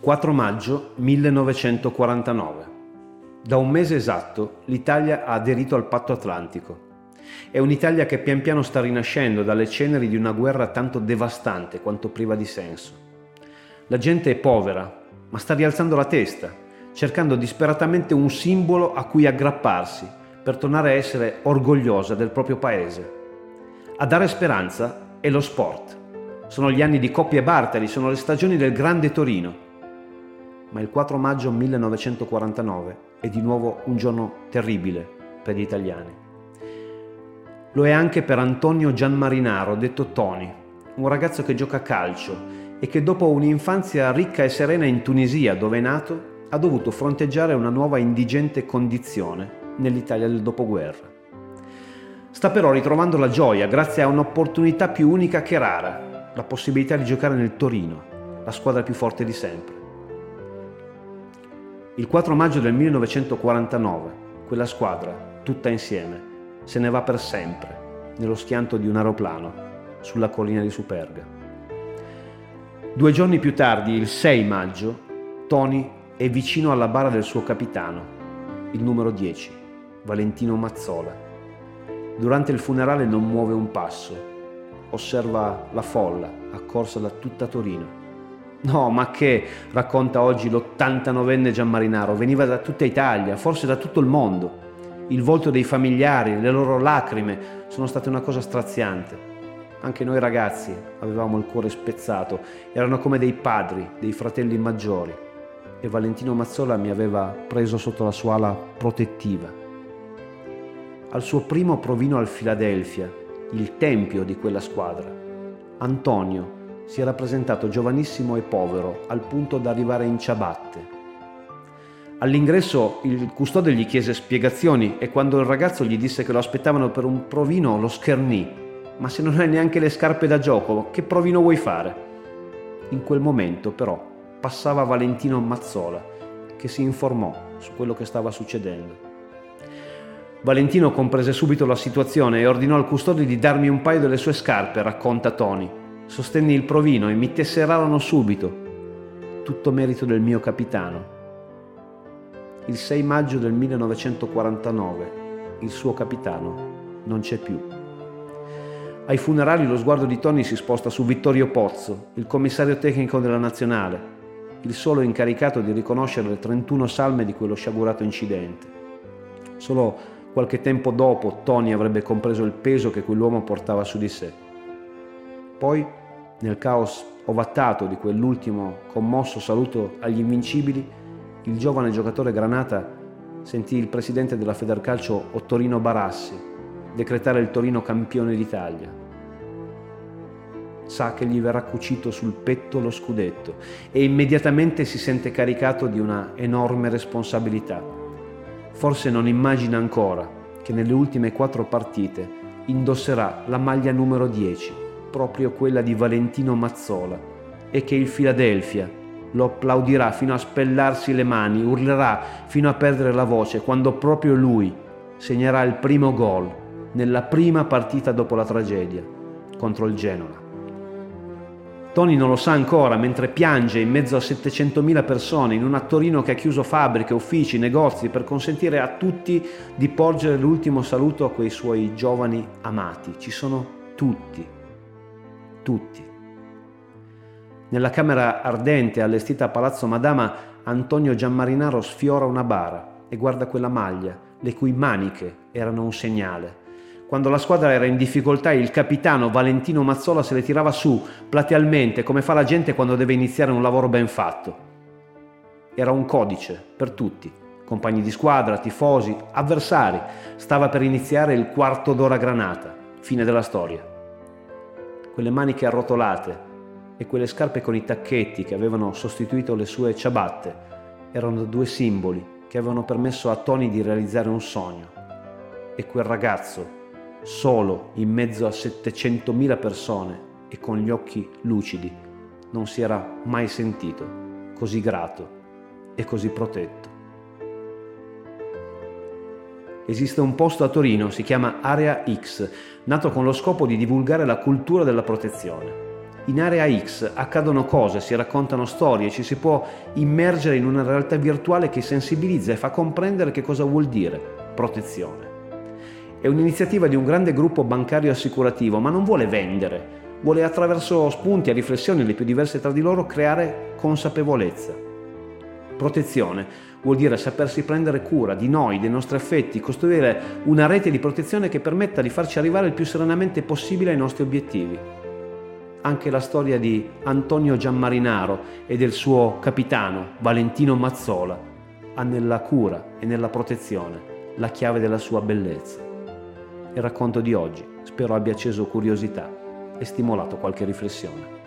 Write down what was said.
4 maggio 1949. Da un mese esatto l'Italia ha aderito al patto atlantico. È un'Italia che pian piano sta rinascendo dalle ceneri di una guerra tanto devastante quanto priva di senso. La gente è povera, ma sta rialzando la testa, cercando disperatamente un simbolo a cui aggrapparsi per tornare a essere orgogliosa del proprio paese. A dare speranza è lo sport. Sono gli anni di Coppi e Bartali, sono le stagioni del Grande Torino. Ma il 4 maggio 1949 è di nuovo un giorno terribile per gli italiani. Lo è anche per Antonio Gianmarinaro, detto Tony, un ragazzo che gioca a calcio e che dopo un'infanzia ricca e serena in Tunisia, dove è nato, ha dovuto fronteggiare una nuova indigente condizione nell'Italia del dopoguerra. Sta però ritrovando la gioia grazie a un'opportunità più unica che rara, la possibilità di giocare nel Torino, la squadra più forte di sempre. Il 4 maggio del 1949, quella squadra, tutta insieme, se ne va per sempre nello schianto di un aeroplano sulla collina di Superga. Due giorni più tardi, il 6 maggio, Tony è vicino alla bara del suo capitano, il numero 10, Valentino Mazzola. Durante il funerale non muove un passo, osserva la folla accorsa da tutta Torino. No, ma che, racconta oggi l'89enne Gianmarinaro, veniva da tutta Italia, forse da tutto il mondo il volto dei familiari, le loro lacrime sono state una cosa straziante. Anche noi ragazzi avevamo il cuore spezzato, erano come dei padri, dei fratelli maggiori e Valentino Mazzola mi aveva preso sotto la sua ala protettiva. Al suo primo provino al Philadelphia, il tempio di quella squadra, Antonio si era presentato giovanissimo e povero al punto da arrivare in ciabatte All'ingresso il custode gli chiese spiegazioni e quando il ragazzo gli disse che lo aspettavano per un provino lo schernì. Ma se non hai neanche le scarpe da gioco, che provino vuoi fare? In quel momento però passava Valentino Mazzola, che si informò su quello che stava succedendo. Valentino comprese subito la situazione e ordinò al custode di darmi un paio delle sue scarpe, racconta Tony. Sostenni il provino e mi tesserarono subito. Tutto merito del mio capitano, il 6 maggio del 1949 il suo capitano non c'è più. Ai funerali lo sguardo di Tony si sposta su Vittorio Pozzo, il commissario tecnico della nazionale, il solo incaricato di riconoscere le 31 salme di quello sciagurato incidente. Solo qualche tempo dopo Tony avrebbe compreso il peso che quell'uomo portava su di sé. Poi, nel caos ovattato di quell'ultimo commosso saluto agli invincibili, il giovane giocatore Granata sentì il presidente della Federcalcio Ottorino Barassi decretare il Torino campione d'Italia. Sa che gli verrà cucito sul petto lo scudetto e immediatamente si sente caricato di una enorme responsabilità. Forse non immagina ancora che nelle ultime quattro partite indosserà la maglia numero 10, proprio quella di Valentino Mazzola, e che il Philadelphia lo applaudirà fino a spellarsi le mani, urlerà fino a perdere la voce quando proprio lui segnerà il primo gol nella prima partita dopo la tragedia contro il Genoa. Tony non lo sa ancora mentre piange in mezzo a 700.000 persone in una Torino che ha chiuso fabbriche, uffici, negozi per consentire a tutti di porgere l'ultimo saluto a quei suoi giovani amati. Ci sono tutti, tutti. Nella camera ardente allestita a Palazzo Madama, Antonio Gianmarinaro sfiora una bara e guarda quella maglia, le cui maniche erano un segnale. Quando la squadra era in difficoltà, il capitano Valentino Mazzola se le tirava su, platealmente, come fa la gente quando deve iniziare un lavoro ben fatto. Era un codice per tutti, compagni di squadra, tifosi, avversari. Stava per iniziare il quarto d'ora granata, fine della storia. Quelle maniche arrotolate, e quelle scarpe con i tacchetti che avevano sostituito le sue ciabatte erano due simboli che avevano permesso a Tony di realizzare un sogno. E quel ragazzo, solo in mezzo a 700.000 persone e con gli occhi lucidi, non si era mai sentito così grato e così protetto. Esiste un posto a Torino, si chiama Area X, nato con lo scopo di divulgare la cultura della protezione in area X accadono cose, si raccontano storie, ci si può immergere in una realtà virtuale che sensibilizza e fa comprendere che cosa vuol dire protezione. È un'iniziativa di un grande gruppo bancario assicurativo, ma non vuole vendere, vuole attraverso spunti e riflessioni le più diverse tra di loro creare consapevolezza. Protezione vuol dire sapersi prendere cura di noi, dei nostri affetti, costruire una rete di protezione che permetta di farci arrivare il più serenamente possibile ai nostri obiettivi. Anche la storia di Antonio Giammarinaro e del suo capitano Valentino Mazzola ha nella cura e nella protezione la chiave della sua bellezza. Il racconto di oggi spero abbia acceso curiosità e stimolato qualche riflessione.